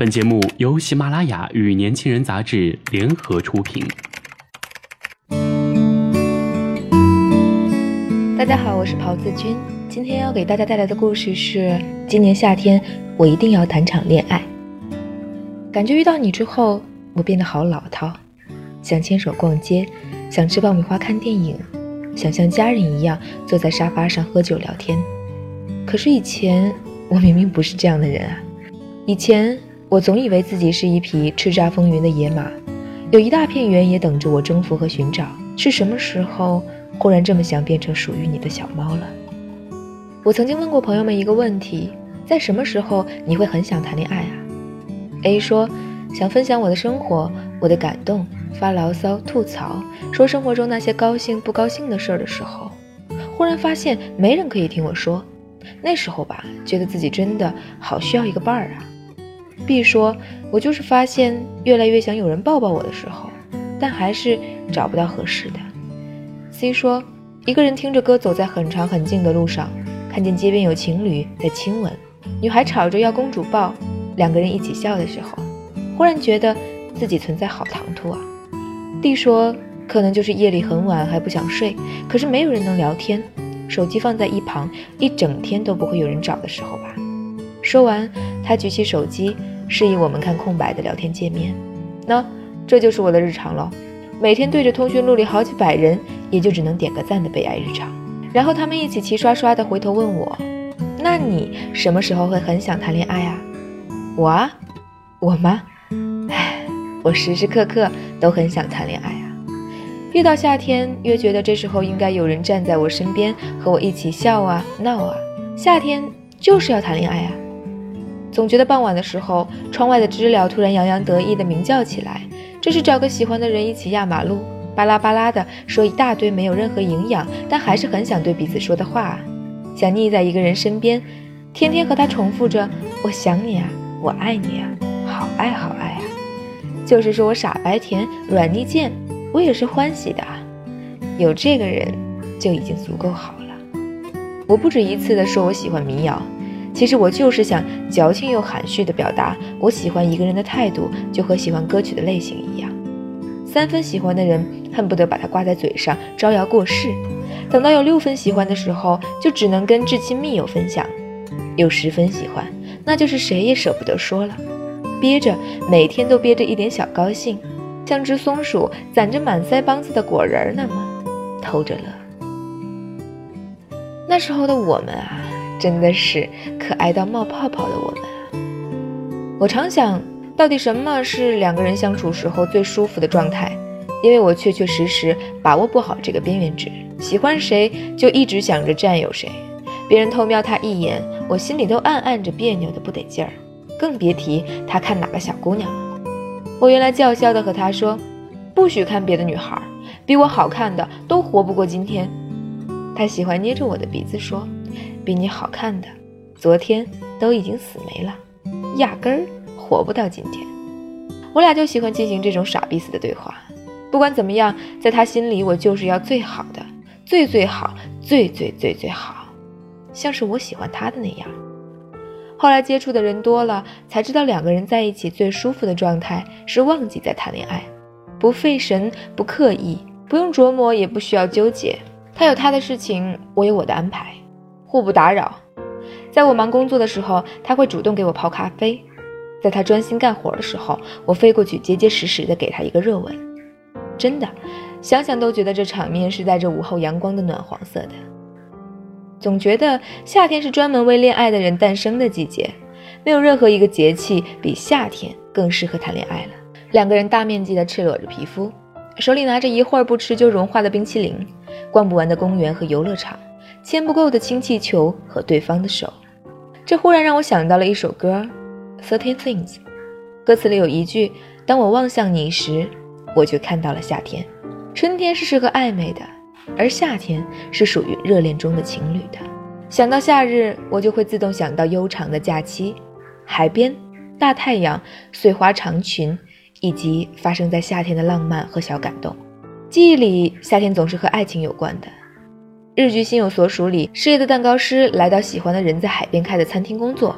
本节目由喜马拉雅与年轻人杂志联合出品。大家好，我是袍子君，今天要给大家带来的故事是：今年夏天我一定要谈场恋爱。感觉遇到你之后，我变得好老套，想牵手逛街，想吃爆米花看电影，想像家人一样坐在沙发上喝酒聊天。可是以前我明明不是这样的人啊！以前我总以为自己是一匹叱咤风云的野马，有一大片原野等着我征服和寻找。是什么时候忽然这么想变成属于你的小猫了？我曾经问过朋友们一个问题：在什么时候你会很想谈恋爱啊？A 说想分享我的生活，我的感动，发牢骚、吐槽，说生活中那些高兴不高兴的事儿的时候，忽然发现没人可以听我说。那时候吧，觉得自己真的好需要一个伴儿啊。B 说：“我就是发现越来越想有人抱抱我的时候，但还是找不到合适的。”C 说：“一个人听着歌走在很长很近的路上，看见街边有情侣在亲吻，女孩吵着要公主抱，两个人一起笑的时候，忽然觉得自己存在好唐突啊。”D 说：“可能就是夜里很晚还不想睡，可是没有人能聊天。”手机放在一旁，一整天都不会有人找的时候吧。说完，他举起手机，示意我们看空白的聊天界面。那这就是我的日常喽，每天对着通讯录里好几百人，也就只能点个赞的悲哀日常。然后他们一起齐刷刷的回头问我：“那你什么时候会很想谈恋爱啊？”我啊，我吗？唉，我时时刻刻都很想谈恋爱啊。越到夏天，越觉得这时候应该有人站在我身边，和我一起笑啊闹啊。夏天就是要谈恋爱啊！总觉得傍晚的时候，窗外的知了突然洋洋得意地鸣叫起来，这是找个喜欢的人一起压马路，巴拉巴拉的说一大堆没有任何营养，但还是很想对彼此说的话。想腻在一个人身边，天天和他重复着“我想你啊，我爱你啊，好爱好爱啊”，就是说我傻白甜，软腻贱。我也是欢喜的啊，有这个人就已经足够好了。我不止一次的说我喜欢民谣，其实我就是想矫情又含蓄的表达我喜欢一个人的态度，就和喜欢歌曲的类型一样。三分喜欢的人恨不得把它挂在嘴上招摇过市，等到有六分喜欢的时候，就只能跟至亲密友分享。有十分喜欢，那就是谁也舍不得说了，憋着，每天都憋着一点小高兴。像只松鼠攒着满腮帮子的果仁那么偷着乐。那时候的我们啊，真的是可爱到冒泡泡的我们啊！我常想到底什么是两个人相处时候最舒服的状态，因为我确确实实把握不好这个边缘值。喜欢谁就一直想着占有谁，别人偷瞄他一眼，我心里都暗暗着别扭的不得劲儿，更别提他看哪个小姑娘了。我原来叫嚣的和他说，不许看别的女孩，比我好看的都活不过今天。他喜欢捏着我的鼻子说，比你好看的，昨天都已经死没了，压根儿活不到今天。我俩就喜欢进行这种傻逼似的对话。不管怎么样，在他心里我就是要最好的，最最好，最最最最好，像是我喜欢他的那样。后来接触的人多了，才知道两个人在一起最舒服的状态是忘记在谈恋爱，不费神，不刻意，不用琢磨，也不需要纠结。他有他的事情，我有我的安排，互不打扰。在我忙工作的时候，他会主动给我泡咖啡；在他专心干活的时候，我飞过去结结实实的给他一个热吻。真的，想想都觉得这场面是带着午后阳光的暖黄色的。总觉得夏天是专门为恋爱的人诞生的季节，没有任何一个节气比夏天更适合谈恋爱了。两个人大面积的赤裸着皮肤，手里拿着一会儿不吃就融化的冰淇淋，逛不完的公园和游乐场，牵不够的氢气球和对方的手。这忽然让我想到了一首歌《Thirteen Things》，歌词里有一句：“当我望向你时，我就看到了夏天。春天是适合暧昧的。”而夏天是属于热恋中的情侣的。想到夏日，我就会自动想到悠长的假期、海边、大太阳、碎花长裙，以及发生在夏天的浪漫和小感动。记忆里，夏天总是和爱情有关的。日剧《心有所属》里，失业的蛋糕师来到喜欢的人在海边开的餐厅工作，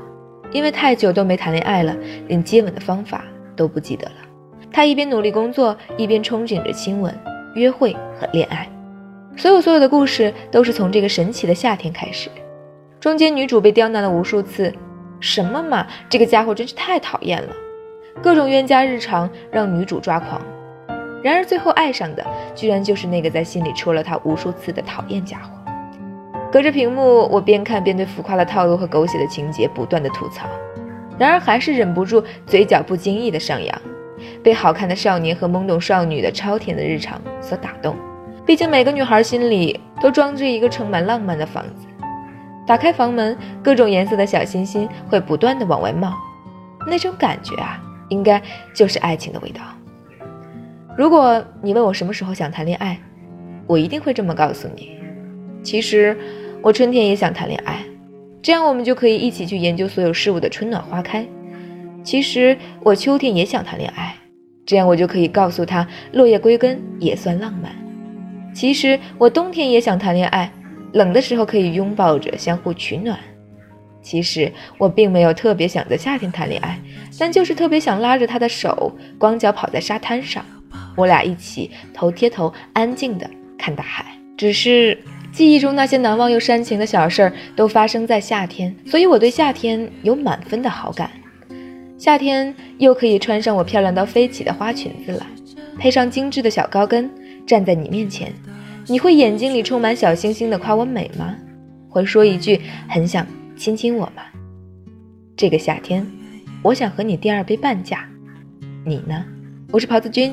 因为太久都没谈恋爱了，连接吻的方法都不记得了。他一边努力工作，一边憧憬着亲吻、约会和恋爱。所有所有的故事都是从这个神奇的夏天开始。中间女主被刁难了无数次，什么嘛，这个家伙真是太讨厌了。各种冤家日常让女主抓狂。然而最后爱上的，居然就是那个在心里戳了他无数次的讨厌家伙。隔着屏幕，我边看边对浮夸的套路和狗血的情节不断的吐槽，然而还是忍不住嘴角不经意的上扬，被好看的少年和懵懂少女的超甜的日常所打动。毕竟每个女孩心里都装着一个充满浪漫的房子，打开房门，各种颜色的小星星会不断的往外冒，那种感觉啊，应该就是爱情的味道。如果你问我什么时候想谈恋爱，我一定会这么告诉你。其实我春天也想谈恋爱，这样我们就可以一起去研究所有事物的春暖花开。其实我秋天也想谈恋爱，这样我就可以告诉他落叶归根也算浪漫。其实我冬天也想谈恋爱，冷的时候可以拥抱着相互取暖。其实我并没有特别想在夏天谈恋爱，但就是特别想拉着他的手，光脚跑在沙滩上，我俩一起头贴头，安静的看大海。只是记忆中那些难忘又煽情的小事儿都发生在夏天，所以我对夏天有满分的好感。夏天又可以穿上我漂亮到飞起的花裙子了，配上精致的小高跟。站在你面前，你会眼睛里充满小星星的夸我美吗？会说一句很想亲亲我吗？这个夏天，我想和你第二杯半价，你呢？我是袍子君，